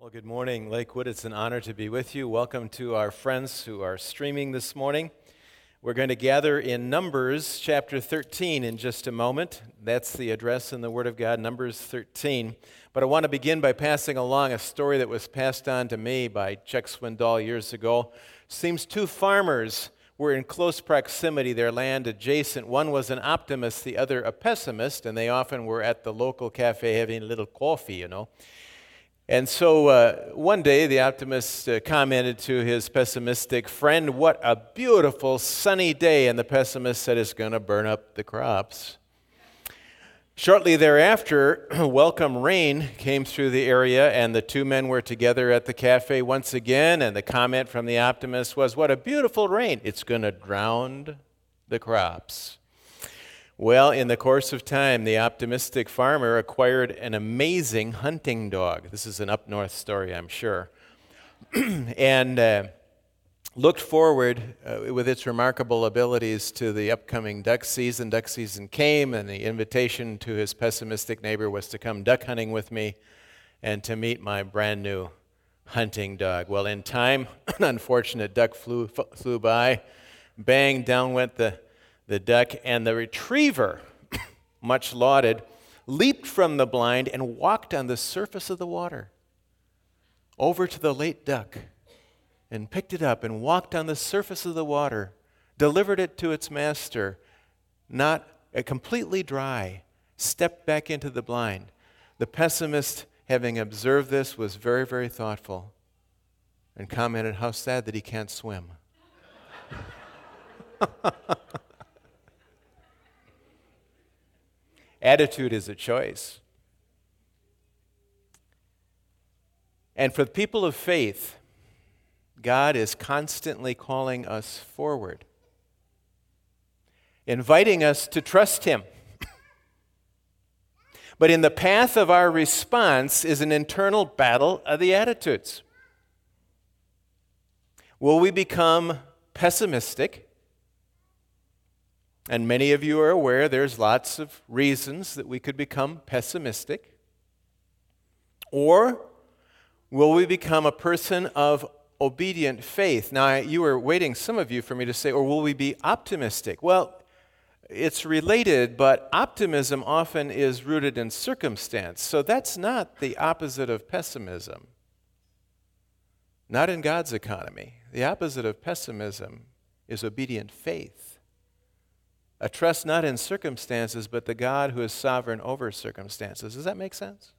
Well, good morning, Lakewood. It's an honor to be with you. Welcome to our friends who are streaming this morning. We're going to gather in Numbers chapter 13 in just a moment. That's the address in the Word of God, Numbers 13. But I want to begin by passing along a story that was passed on to me by Chuck Swindoll years ago. Seems two farmers were in close proximity, their land adjacent. One was an optimist, the other a pessimist, and they often were at the local cafe having a little coffee, you know. And so uh, one day the optimist uh, commented to his pessimistic friend, What a beautiful sunny day. And the pessimist said, It's going to burn up the crops. Shortly thereafter, welcome rain came through the area, and the two men were together at the cafe once again. And the comment from the optimist was, What a beautiful rain. It's going to drown the crops. Well, in the course of time, the optimistic farmer acquired an amazing hunting dog. This is an up north story, I'm sure. and uh, looked forward uh, with its remarkable abilities to the upcoming duck season. Duck season came, and the invitation to his pessimistic neighbor was to come duck hunting with me and to meet my brand new hunting dog. Well, in time, an unfortunate duck flew, flew by. Bang, down went the the duck, and the retriever, much lauded, leaped from the blind and walked on the surface of the water over to the late duck and picked it up and walked on the surface of the water, delivered it to its master, not uh, completely dry, stepped back into the blind. The pessimist, having observed this, was very, very thoughtful and commented, How sad that he can't swim. Attitude is a choice. And for the people of faith, God is constantly calling us forward, inviting us to trust Him. but in the path of our response is an internal battle of the attitudes. Will we become pessimistic? And many of you are aware there's lots of reasons that we could become pessimistic. Or will we become a person of obedient faith? Now, you were waiting, some of you, for me to say, or will we be optimistic? Well, it's related, but optimism often is rooted in circumstance. So that's not the opposite of pessimism. Not in God's economy. The opposite of pessimism is obedient faith a trust not in circumstances, but the God who is sovereign over circumstances. Does that make sense?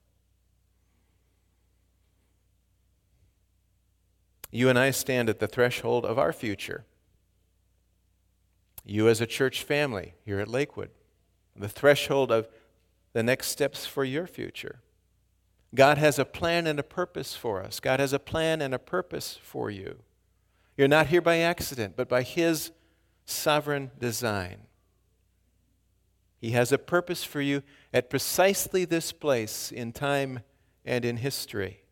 You and I stand at the threshold of our future. You, as a church family here at Lakewood, the threshold of the next steps for your future. God has a plan and a purpose for us. God has a plan and a purpose for you. You're not here by accident, but by His sovereign design. He has a purpose for you at precisely this place in time and in history.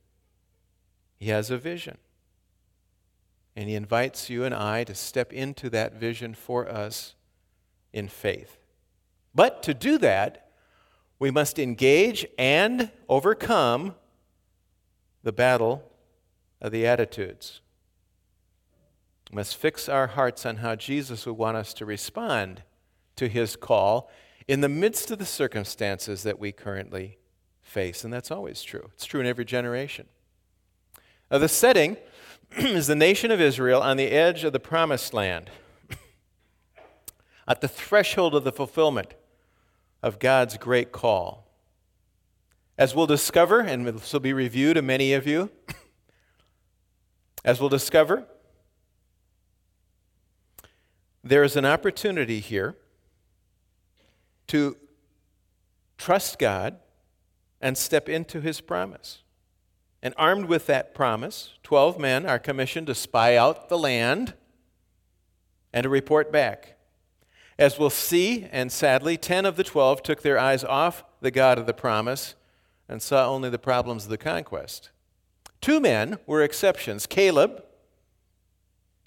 He has a vision. And He invites you and I to step into that vision for us in faith. But to do that, we must engage and overcome the battle of the attitudes. We must fix our hearts on how Jesus would want us to respond to his call in the midst of the circumstances that we currently face. And that's always true. It's true in every generation. Now, the setting is the nation of Israel on the edge of the promised land, at the threshold of the fulfillment of God's great call. As we'll discover, and this will be reviewed to many of you, as we'll discover, there is an opportunity here to trust God and step into his promise. And armed with that promise, 12 men are commissioned to spy out the land and to report back. As we'll see, and sadly, 10 of the 12 took their eyes off the God of the promise and saw only the problems of the conquest. Two men were exceptions Caleb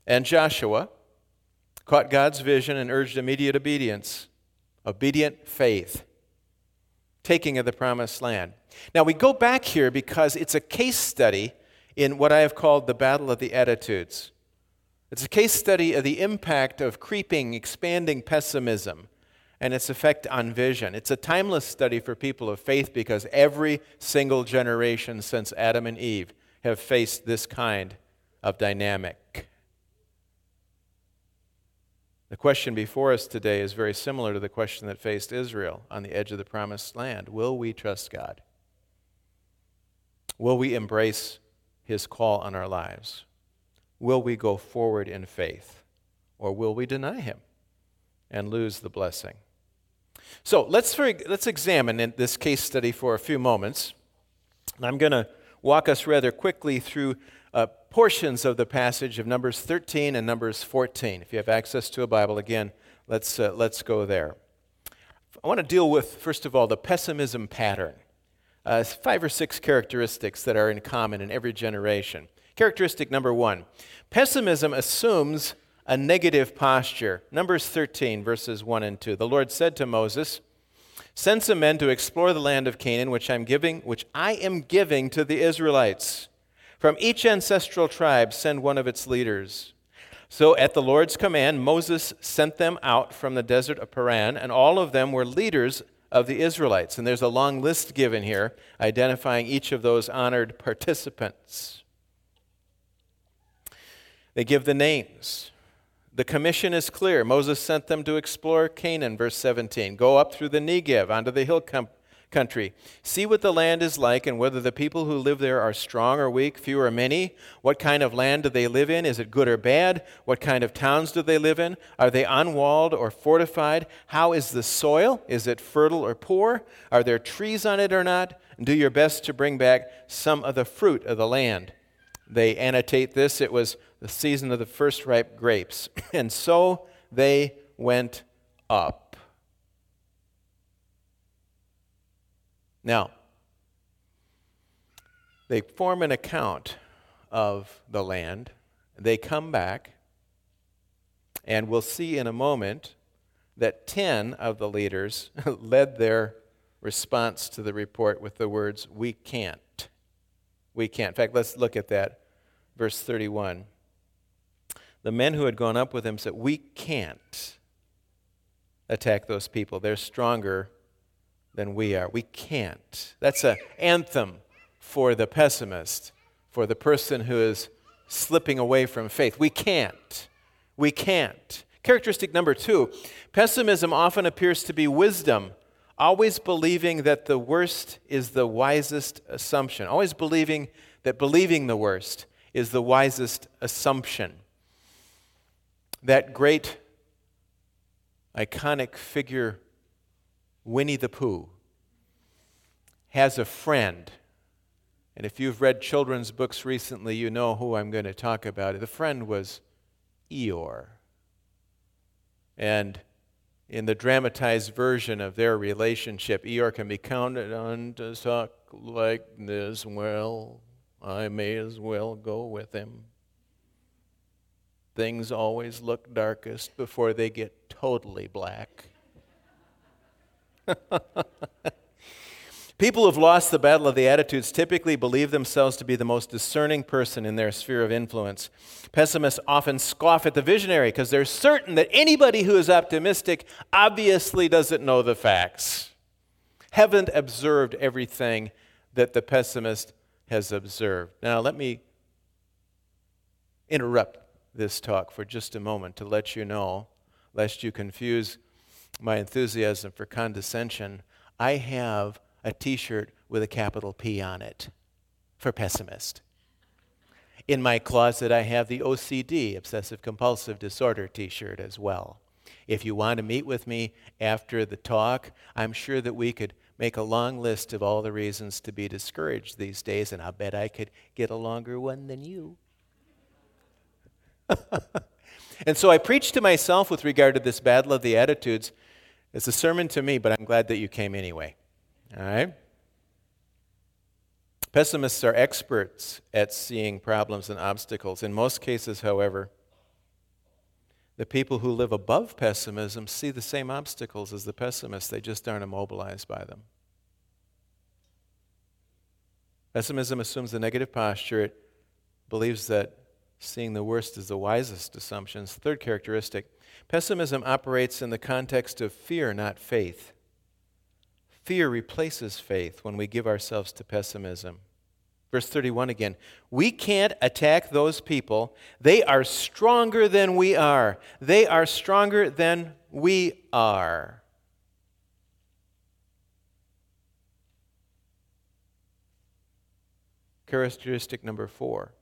and Joshua caught God's vision and urged immediate obedience obedient faith. taking of the promised land. Now, we go back here because it's a case study in what I have called the battle of the attitudes. It's a case study of the impact of creeping, expanding pessimism and its effect on vision. It's a timeless study for people of faith because every single generation since Adam and Eve have faced this kind of dynamic. The question before us today is very similar to the question that faced Israel on the edge of the promised land Will we trust God? Will we embrace his call on our lives? Will we go forward in faith? Or will we deny him and lose the blessing? So let's, let's examine this case study for a few moments. I'm going to walk us rather quickly through uh, portions of the passage of Numbers 13 and Numbers 14. If you have access to a Bible, again, let's, uh, let's go there. I want to deal with, first of all, the pessimism pattern. Uh, five or six characteristics that are in common in every generation. Characteristic number one pessimism assumes a negative posture. Numbers 13, verses 1 and 2. The Lord said to Moses, Send some men to explore the land of Canaan, which I'm giving, which I am giving to the Israelites. From each ancestral tribe, send one of its leaders. So, at the Lord's command, Moses sent them out from the desert of Paran, and all of them were leaders of the Israelites. And there's a long list given here identifying each of those honored participants. They give the names. The commission is clear. Moses sent them to explore Canaan, verse 17. Go up through the Negev onto the hill country. See what the land is like and whether the people who live there are strong or weak, few or many. What kind of land do they live in? Is it good or bad? What kind of towns do they live in? Are they unwalled or fortified? How is the soil? Is it fertile or poor? Are there trees on it or not? do your best to bring back some of the fruit of the land. They annotate this. It was the season of the first ripe grapes. And so they went up. Now, they form an account of the land. They come back, and we'll see in a moment that 10 of the leaders led their response to the report with the words, We can't. We can't. In fact, let's look at that. Verse 31 the men who had gone up with him said, We can't attack those people. They're stronger than we are. We can't. That's an anthem for the pessimist, for the person who is slipping away from faith. We can't. We can't. Characteristic number two pessimism often appears to be wisdom, always believing that the worst is the wisest assumption, always believing that believing the worst is the wisest assumption that great iconic figure, Winnie the Pooh, has a friend. And if you've read children's books recently, you know who I'm going to talk about. The friend was Eeyore. And in the dramatized version of their relationship, Eeyore can be counted on to talk like this. Well, I may as well go with him things always look darkest before they get totally black. People who've lost the battle of the attitudes typically believe themselves to be the most discerning person in their sphere of influence. Pessimists often scoff at the visionary because they're certain that anybody who is optimistic obviously doesn't know the facts, haven't observed everything that the pessimist has observed. Now, let me interrupt this talk for just a moment to let you know, lest you confuse my enthusiasm for condescension, I have a t shirt with a capital P on it for pessimist. In my closet, I have the OCD, Obsessive Compulsive Disorder t shirt as well. If you want to meet with me after the talk, I'm sure that we could make a long list of all the reasons to be discouraged these days, and I'll bet I could get a longer one than you. and so I preached to myself with regard to this battle of the attitudes. It's a sermon to me, but I'm glad that you came anyway. All right? Pessimists are experts at seeing problems and obstacles. In most cases, however, the people who live above pessimism see the same obstacles as the pessimists, they just aren't immobilized by them. Pessimism assumes a negative posture. It believes that seeing the worst is the wisest assumptions. Third characteristic pessimism operates in the context of fear, not faith. Fear replaces faith when we give ourselves to pessimism. Verse 31 again. We can't attack those people. They are stronger than we are. They are stronger than we are. Characteristic number four.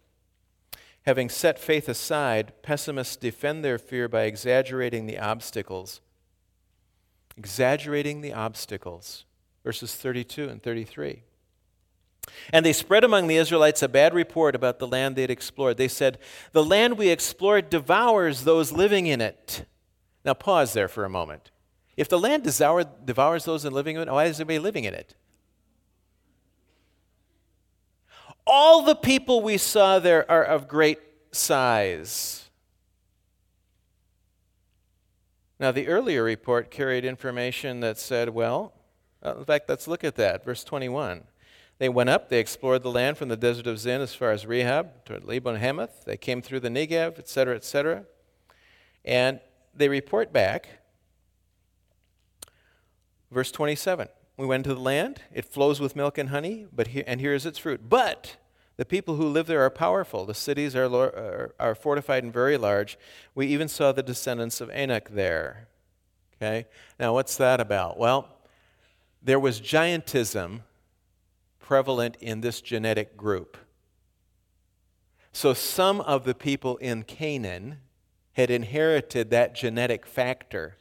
Having set faith aside, pessimists defend their fear by exaggerating the obstacles. Exaggerating the obstacles. Verses 32 and 33. And they spread among the Israelites a bad report about the land they had explored. They said, The land we explored devours those living in it. Now, pause there for a moment. If the land devour, devours those living in it, why is anybody living in it? All the people we saw there are of great size. Now, the earlier report carried information that said, well, uh, in fact, let's look at that. Verse 21. They went up, they explored the land from the desert of Zin as far as Rehob to Lebo Hamath. They came through the Negev, etc., etc. And they report back. Verse 27. We went to the land. It flows with milk and honey, but he, and here is its fruit. But the people who live there are powerful. The cities are, are, uh, are fortified and very large. We even saw the descendants of Anak there. Okay? Now, what's that about? Well, there was giantism prevalent in this genetic group. So some of the people in Canaan had inherited that genetic factor.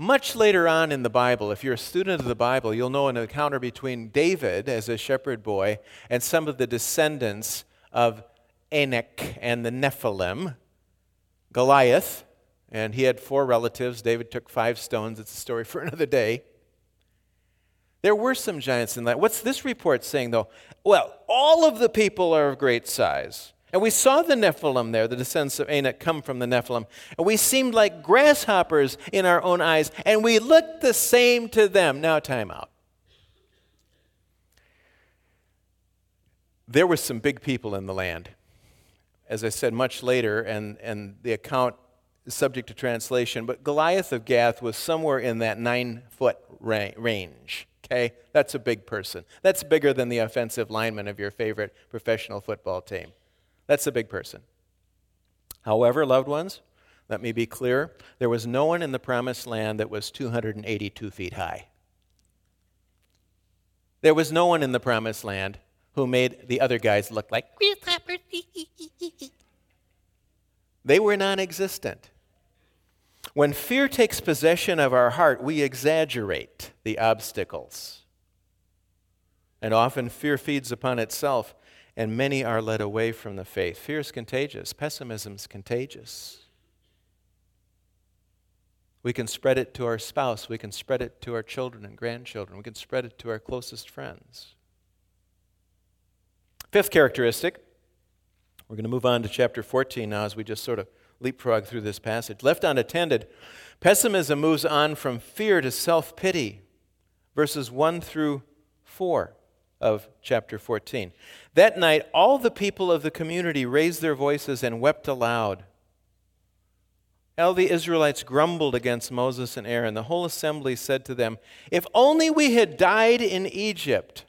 Much later on in the Bible, if you're a student of the Bible, you'll know an encounter between David as a shepherd boy and some of the descendants of Anak and the Nephilim. Goliath, and he had four relatives. David took five stones. It's a story for another day. There were some giants in that. What's this report saying, though? Well, all of the people are of great size. And we saw the Nephilim there, the descendants of Anak come from the Nephilim. And we seemed like grasshoppers in our own eyes, and we looked the same to them. Now, time out. There were some big people in the land. As I said much later, and, and the account is subject to translation, but Goliath of Gath was somewhere in that nine foot range. Okay? That's a big person. That's bigger than the offensive lineman of your favorite professional football team. That's a big person. However, loved ones, let me be clear there was no one in the promised land that was 282 feet high. There was no one in the promised land who made the other guys look like grasshoppers. they were non existent. When fear takes possession of our heart, we exaggerate the obstacles. And often fear feeds upon itself, and many are led away from the faith. Fear is contagious, pessimism is contagious. We can spread it to our spouse, we can spread it to our children and grandchildren, we can spread it to our closest friends. Fifth characteristic, we're going to move on to chapter 14 now as we just sort of leapfrog through this passage. Left unattended, pessimism moves on from fear to self pity, verses 1 through 4 of chapter 14. That night, all the people of the community raised their voices and wept aloud. All the Israelites grumbled against Moses and Aaron. The whole assembly said to them, If only we had died in Egypt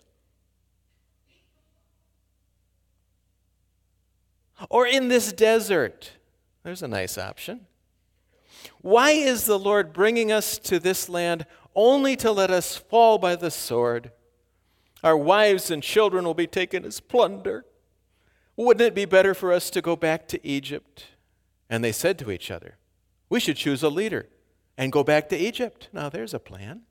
or in this desert. There's a nice option. Why is the Lord bringing us to this land only to let us fall by the sword? Our wives and children will be taken as plunder. Wouldn't it be better for us to go back to Egypt? And they said to each other, We should choose a leader and go back to Egypt. Now, there's a plan.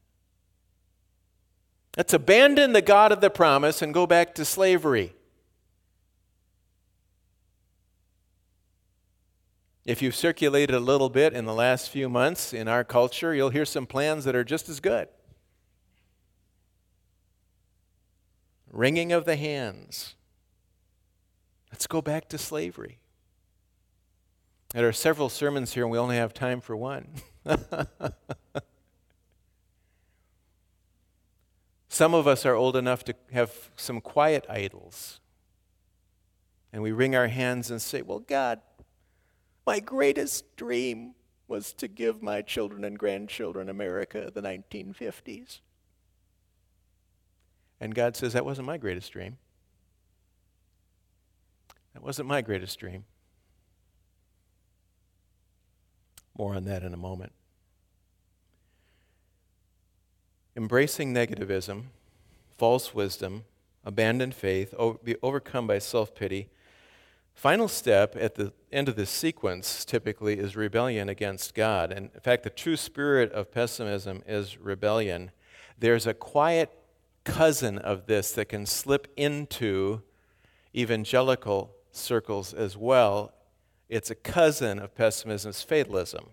Let's abandon the God of the promise and go back to slavery. If you've circulated a little bit in the last few months in our culture, you'll hear some plans that are just as good. Wringing of the hands. Let's go back to slavery. There are several sermons here, and we only have time for one. Some of us are old enough to have some quiet idols. And we wring our hands and say, Well, God, my greatest dream was to give my children and grandchildren America the 1950s. And God says, That wasn't my greatest dream. That wasn't my greatest dream. More on that in a moment. Embracing negativism, false wisdom, abandoned faith, be overcome by self pity. Final step at the end of this sequence typically is rebellion against God. And in fact, the true spirit of pessimism is rebellion. There's a quiet cousin of this that can slip into evangelical circles as well. It's a cousin of pessimism, fatalism.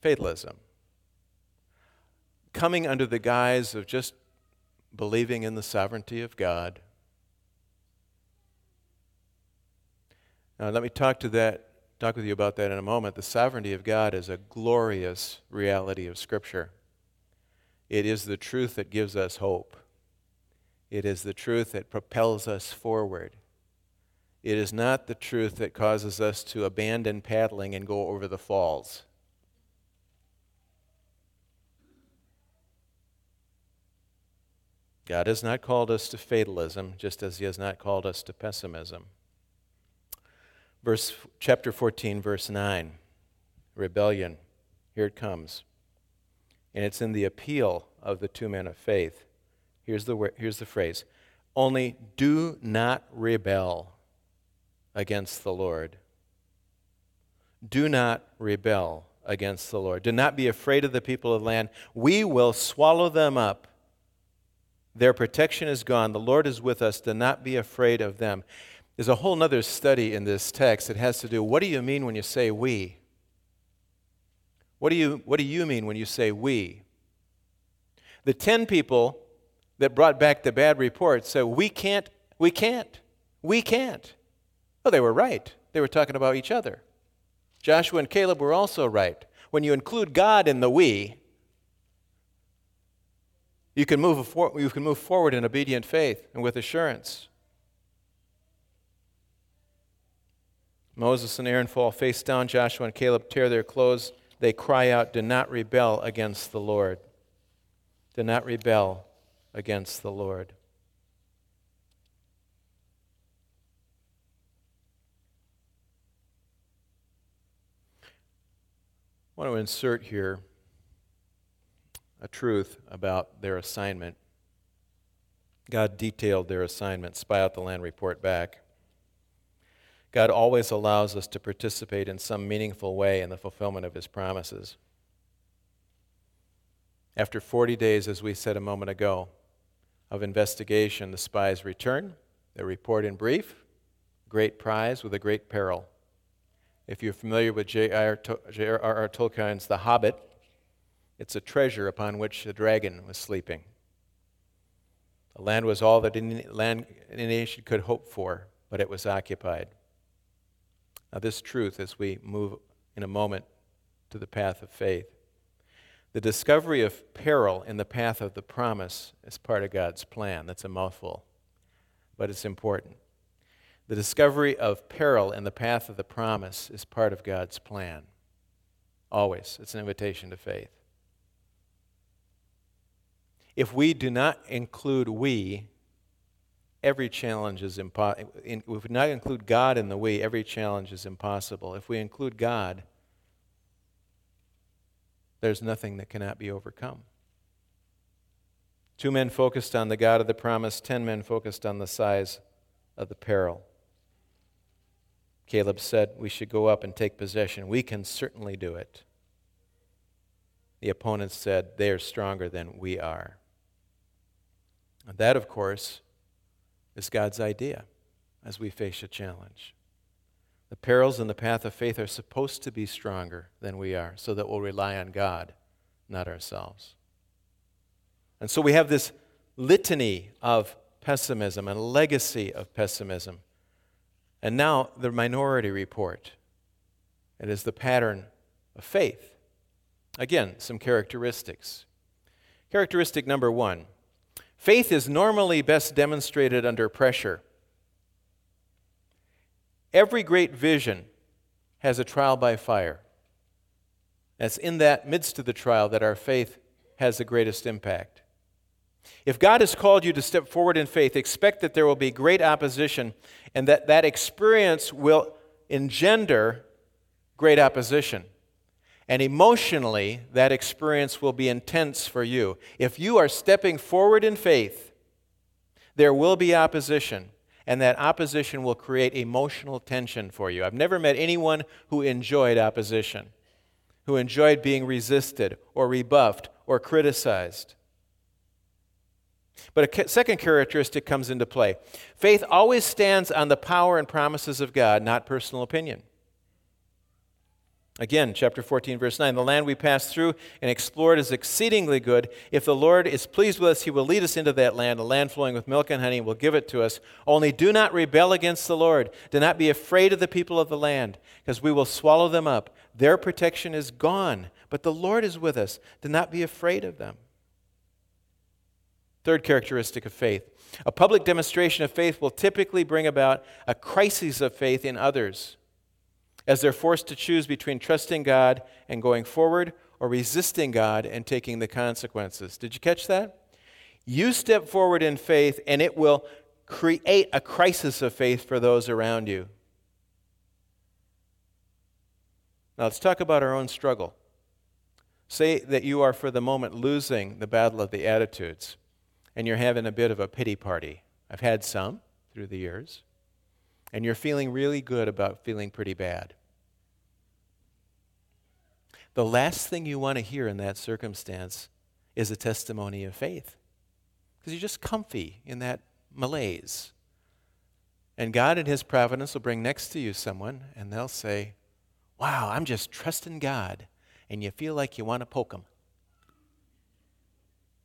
Fatalism. Coming under the guise of just believing in the sovereignty of God. Now, let me talk to that, talk with you about that in a moment. The sovereignty of God is a glorious reality of Scripture. It is the truth that gives us hope. It is the truth that propels us forward. It is not the truth that causes us to abandon paddling and go over the falls. God has not called us to fatalism, just as He has not called us to pessimism. Verse, chapter 14, verse 9 rebellion. Here it comes and it's in the appeal of the two men of faith. Here's the, here's the phrase Only do not rebel against the Lord. Do not rebel against the Lord. Do not be afraid of the people of the land. We will swallow them up. Their protection is gone. The Lord is with us. Do not be afraid of them. There's a whole other study in this text that has to do what do you mean when you say we? What do you, what do you mean when you say we? The 10 people that brought back the bad report said, We can't, we can't, we can't. Well, they were right. They were talking about each other. Joshua and Caleb were also right. When you include God in the we, you can move, you can move forward in obedient faith and with assurance. Moses and Aaron fall face down. Joshua and Caleb tear their clothes they cry out, Do not rebel against the Lord. Do not rebel against the Lord. I want to insert here a truth about their assignment. God detailed their assignment, spy out the land, report back. God always allows us to participate in some meaningful way in the fulfillment of His promises. After 40 days, as we said a moment ago, of investigation, the spies return. They report in brief great prize with a great peril. If you're familiar with J.R.R. Tolkien's The Hobbit, it's a treasure upon which the dragon was sleeping. The land was all that any, any nation could hope for, but it was occupied. This truth as we move in a moment to the path of faith. The discovery of peril in the path of the promise is part of God's plan. That's a mouthful, but it's important. The discovery of peril in the path of the promise is part of God's plan. Always. It's an invitation to faith. If we do not include we every challenge is impossible. If we not include God in the we, every challenge is impossible. If we include God, there's nothing that cannot be overcome. Two men focused on the God of the promise, ten men focused on the size of the peril. Caleb said, We should go up and take possession. We can certainly do it. The opponents said, They are stronger than we are. And that, of course, is God's idea as we face a challenge. The perils in the path of faith are supposed to be stronger than we are, so that we'll rely on God, not ourselves. And so we have this litany of pessimism and legacy of pessimism. And now the minority report. It is the pattern of faith. Again, some characteristics. Characteristic number one Faith is normally best demonstrated under pressure. Every great vision has a trial by fire. It's in that midst of the trial that our faith has the greatest impact. If God has called you to step forward in faith, expect that there will be great opposition and that that experience will engender great opposition. And emotionally, that experience will be intense for you. If you are stepping forward in faith, there will be opposition, and that opposition will create emotional tension for you. I've never met anyone who enjoyed opposition, who enjoyed being resisted or rebuffed or criticized. But a second characteristic comes into play faith always stands on the power and promises of God, not personal opinion. Again, chapter 14, verse 9 The land we passed through and explored is exceedingly good. If the Lord is pleased with us, he will lead us into that land, a land flowing with milk and honey, will give it to us. Only do not rebel against the Lord. Do not be afraid of the people of the land, because we will swallow them up. Their protection is gone, but the Lord is with us. Do not be afraid of them. Third characteristic of faith a public demonstration of faith will typically bring about a crisis of faith in others as they're forced to choose between trusting God and going forward or resisting God and taking the consequences. Did you catch that? You step forward in faith, and it will create a crisis of faith for those around you. Now, let's talk about our own struggle. Say that you are, for the moment, losing the battle of the attitudes, and you're having a bit of a pity party. I've had some through the years and you're feeling really good about feeling pretty bad. The last thing you want to hear in that circumstance is a testimony of faith because you're just comfy in that malaise. And God, in His providence, will bring next to you someone, and they'll say, Wow, I'm just trusting God. And you feel like you want to poke them.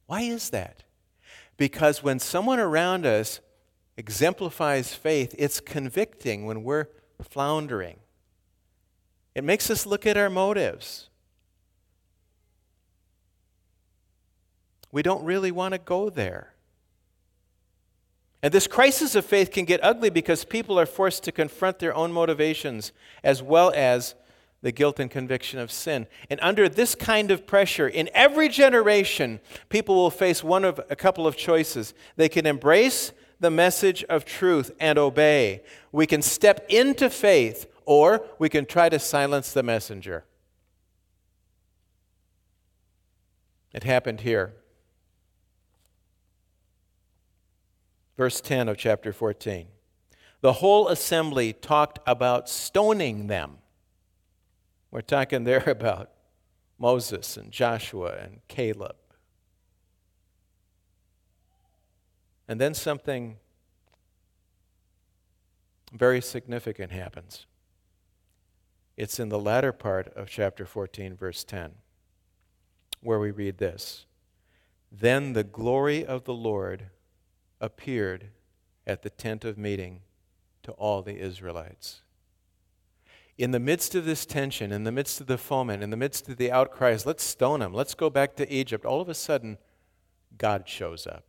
Why is that? Because when someone around us exemplifies faith, it's convicting when we're floundering. It makes us look at our motives. We don't really want to go there. And this crisis of faith can get ugly because people are forced to confront their own motivations as well as the guilt and conviction of sin. And under this kind of pressure, in every generation, people will face one of a couple of choices. They can embrace the message of truth and obey. We can step into faith, or we can try to silence the messenger. It happened here. Verse 10 of chapter 14. The whole assembly talked about stoning them. We're talking there about Moses and Joshua and Caleb. And then something very significant happens. It's in the latter part of chapter 14, verse 10, where we read this Then the glory of the Lord appeared at the tent of meeting to all the Israelites. In the midst of this tension, in the midst of the foment, in the midst of the outcries, let's stone him, let's go back to Egypt, all of a sudden, God shows up.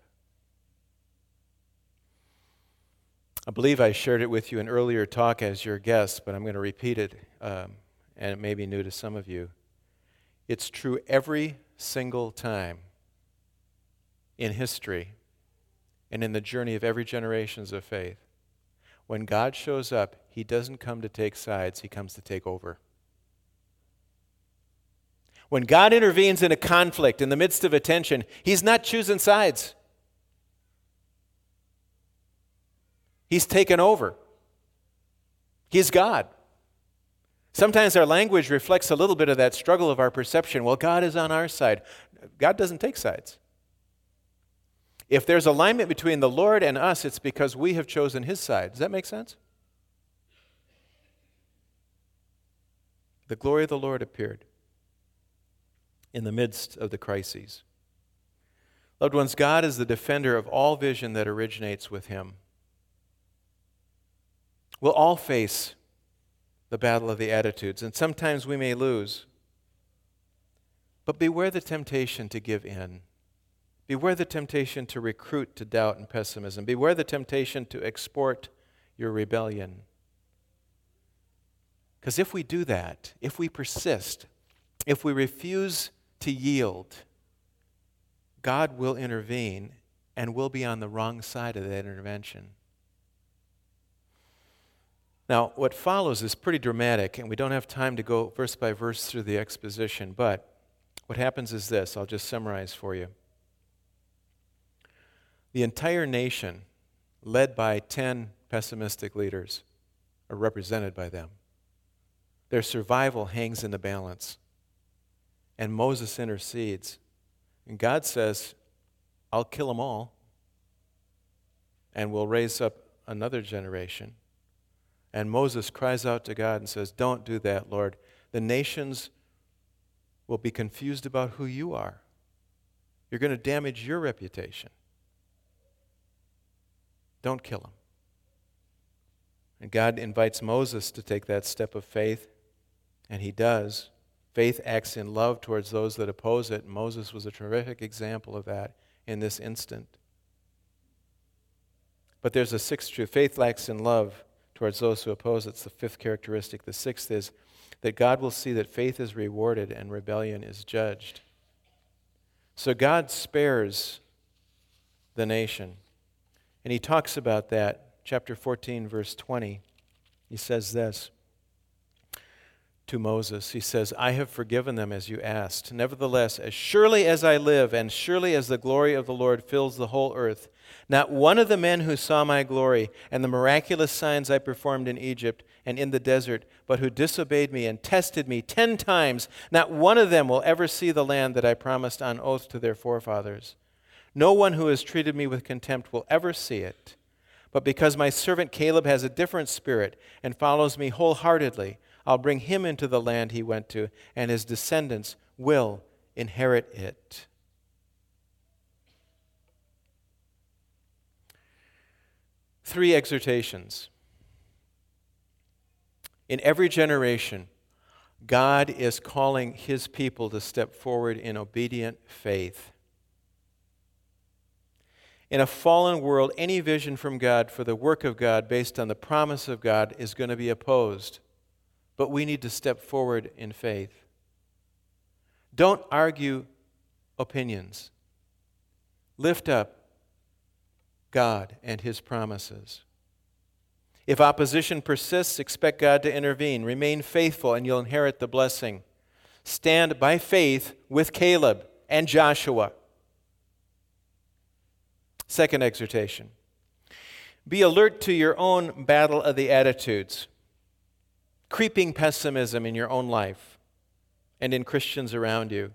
I believe I shared it with you in earlier talk as your guest, but I'm going to repeat it, um, and it may be new to some of you. It's true every single time in history and in the journey of every generations of faith. When God shows up, he doesn't come to take sides, he comes to take over. When God intervenes in a conflict in the midst of a tension, he's not choosing sides. He's taken over. He's God. Sometimes our language reflects a little bit of that struggle of our perception. Well, God is on our side. God doesn't take sides. If there's alignment between the Lord and us, it's because we have chosen His side. Does that make sense? The glory of the Lord appeared in the midst of the crises. Loved ones, God is the defender of all vision that originates with Him. We'll all face the battle of the attitudes, and sometimes we may lose. But beware the temptation to give in. Beware the temptation to recruit to doubt and pessimism. Beware the temptation to export your rebellion. Because if we do that, if we persist, if we refuse to yield, God will intervene and we'll be on the wrong side of that intervention. Now, what follows is pretty dramatic, and we don't have time to go verse by verse through the exposition, but what happens is this I'll just summarize for you. The entire nation, led by 10 pessimistic leaders, are represented by them. Their survival hangs in the balance. And Moses intercedes. And God says, I'll kill them all, and we'll raise up another generation. And Moses cries out to God and says, Don't do that, Lord. The nations will be confused about who you are. You're going to damage your reputation. Don't kill them. And God invites Moses to take that step of faith, and he does. Faith acts in love towards those that oppose it. Moses was a terrific example of that in this instant. But there's a sixth truth faith acts in love towards those who oppose it. It's the fifth characteristic. The sixth is that God will see that faith is rewarded and rebellion is judged. So God spares the nation. And he talks about that, chapter 14, verse 20. He says this to Moses. He says, I have forgiven them as you asked. Nevertheless, as surely as I live, and surely as the glory of the Lord fills the whole earth, not one of the men who saw my glory and the miraculous signs I performed in Egypt and in the desert, but who disobeyed me and tested me ten times, not one of them will ever see the land that I promised on oath to their forefathers. No one who has treated me with contempt will ever see it. But because my servant Caleb has a different spirit and follows me wholeheartedly, I'll bring him into the land he went to, and his descendants will inherit it. Three exhortations. In every generation, God is calling his people to step forward in obedient faith. In a fallen world, any vision from God for the work of God based on the promise of God is going to be opposed but we need to step forward in faith. Don't argue opinions. Lift up God and His promises. If opposition persists, expect God to intervene. Remain faithful, and you'll inherit the blessing. Stand by faith with Caleb and Joshua. Second exhortation Be alert to your own battle of the attitudes creeping pessimism in your own life and in Christians around you.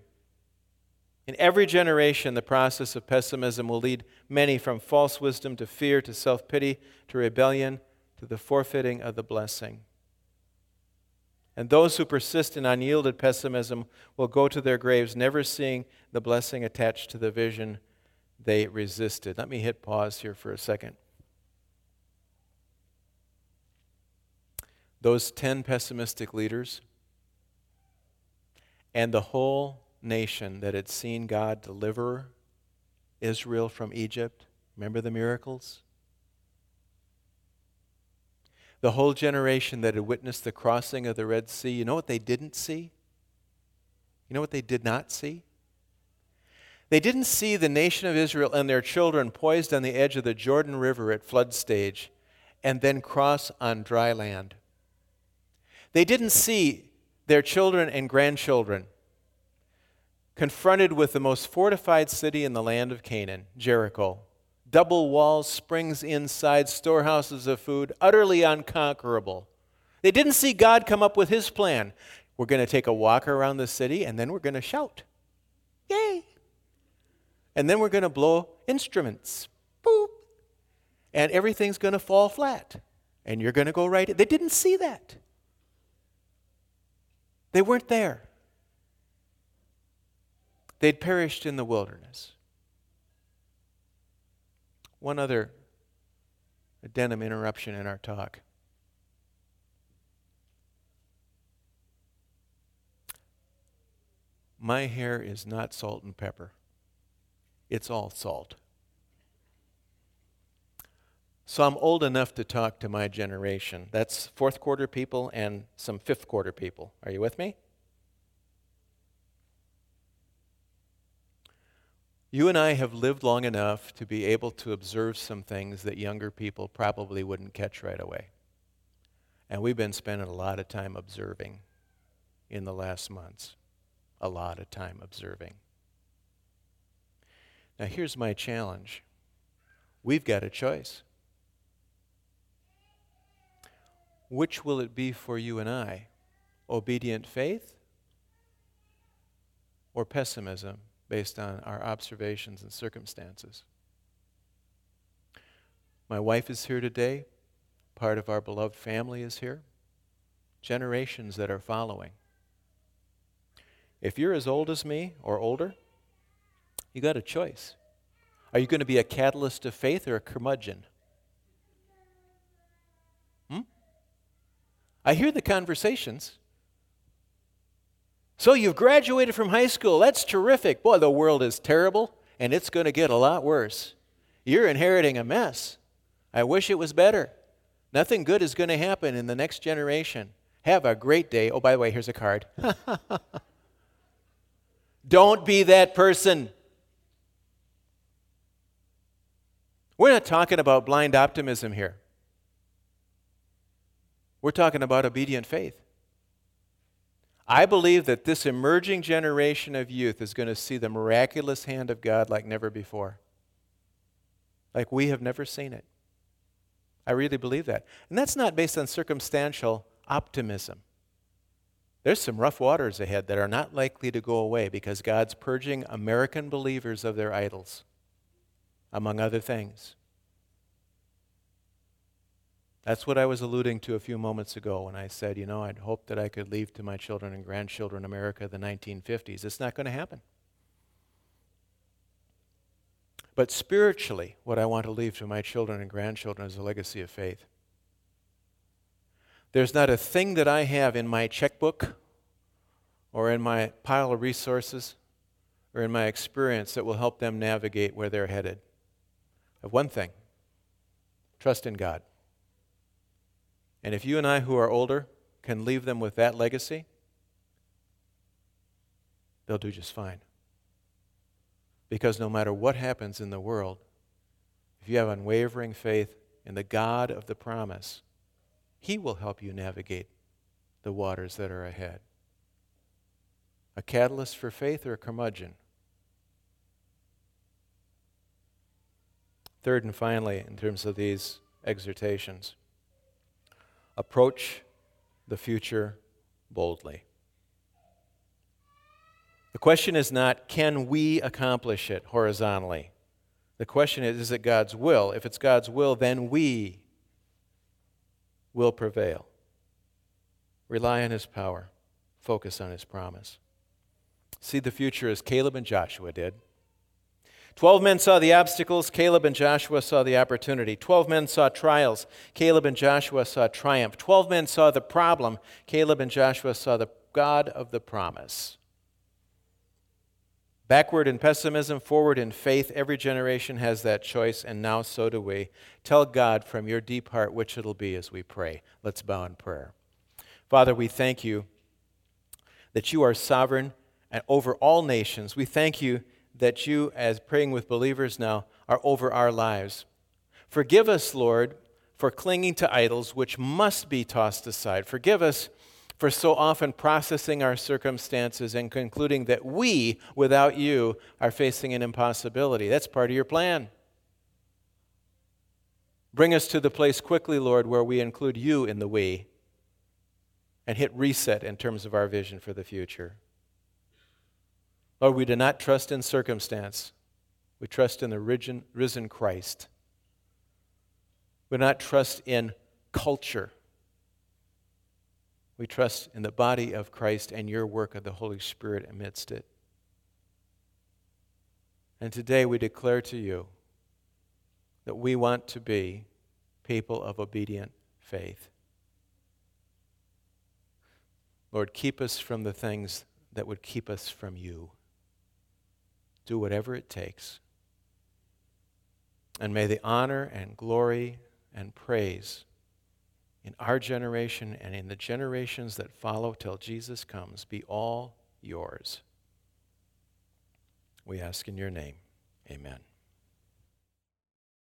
In every generation, the process of pessimism will lead many from false wisdom to fear to self pity to rebellion to the forfeiting of the blessing. And those who persist in unyielded pessimism will go to their graves never seeing the blessing attached to the vision they resisted. Let me hit pause here for a second. Those 10 pessimistic leaders and the whole nation that had seen God deliver Israel from Egypt. Remember the miracles? The whole generation that had witnessed the crossing of the Red Sea, you know what they didn't see? You know what they did not see? They didn't see the nation of Israel and their children poised on the edge of the Jordan River at flood stage and then cross on dry land. They didn't see their children and grandchildren confronted with the most fortified city in the land of Canaan, Jericho. Double walls, springs inside, storehouses of food, utterly unconquerable. They didn't see God come up with his plan. We're going to take a walk around the city and then we're going to shout. Yay! And then we're going to blow instruments. Boop! And everything's going to fall flat. And you're going to go right. They didn't see that. They weren't there. They'd perished in the wilderness. One other addendum interruption in our talk. My hair is not salt and pepper. it's all salt. So I'm old enough to talk to my generation. That's fourth quarter people and some fifth quarter people. Are you with me? You and I have lived long enough to be able to observe some things that younger people probably wouldn't catch right away. And we've been spending a lot of time observing in the last months. A lot of time observing. Now, here's my challenge we've got a choice. Which will it be for you and I? Obedient faith or pessimism based on our observations and circumstances? My wife is here today. Part of our beloved family is here. Generations that are following. If you're as old as me or older, you got a choice. Are you going to be a catalyst of faith or a curmudgeon? I hear the conversations. So you've graduated from high school. That's terrific. Boy, the world is terrible, and it's going to get a lot worse. You're inheriting a mess. I wish it was better. Nothing good is going to happen in the next generation. Have a great day. Oh, by the way, here's a card. Don't be that person. We're not talking about blind optimism here. We're talking about obedient faith. I believe that this emerging generation of youth is going to see the miraculous hand of God like never before. Like we have never seen it. I really believe that. And that's not based on circumstantial optimism. There's some rough waters ahead that are not likely to go away because God's purging American believers of their idols, among other things. That's what I was alluding to a few moments ago when I said, you know, I'd hope that I could leave to my children and grandchildren America the 1950s. It's not going to happen. But spiritually, what I want to leave to my children and grandchildren is a legacy of faith. There's not a thing that I have in my checkbook or in my pile of resources or in my experience that will help them navigate where they're headed. I have one thing trust in God. And if you and I, who are older, can leave them with that legacy, they'll do just fine. Because no matter what happens in the world, if you have unwavering faith in the God of the promise, he will help you navigate the waters that are ahead. A catalyst for faith or a curmudgeon? Third and finally, in terms of these exhortations, approach the future boldly. The question is not, can we accomplish it horizontally? The question is, is it God's will? If it's God's will, then we will prevail. Rely on his power, focus on his promise. See the future as Caleb and Joshua did. Twelve men saw the obstacles, Caleb and Joshua saw the opportunity. Twelve men saw trials, Caleb and Joshua saw triumph. Twelve men saw the problem, Caleb and Joshua saw the God of the promise. Backward in pessimism, forward in faith. Every generation has that choice, and now so do we. Tell God from your deep heart which it'll be as we pray. Let's bow in prayer. Father, we thank you that you are sovereign and over all nations. We thank you that you, as praying with believers now, are over our lives. Forgive us, Lord, for clinging to idols which must be tossed aside. Forgive us for so often processing our circumstances and concluding that we, without you, are facing an impossibility. That's part of your plan. Bring us to the place quickly, Lord, where we include you in the we and hit reset in terms of our vision for the future. Lord, we do not trust in circumstance. We trust in the risen, Christ. We do not trust in culture. We trust in the body of Christ and your work of the Holy Spirit amidst it. And today we declare to you that we want to be people of obedient faith. Lord, keep us from the things that would keep us from you. Do whatever it takes. And may the honor and glory and praise in our generation and in the generations that follow till Jesus comes be all yours. We ask in your name. Amen.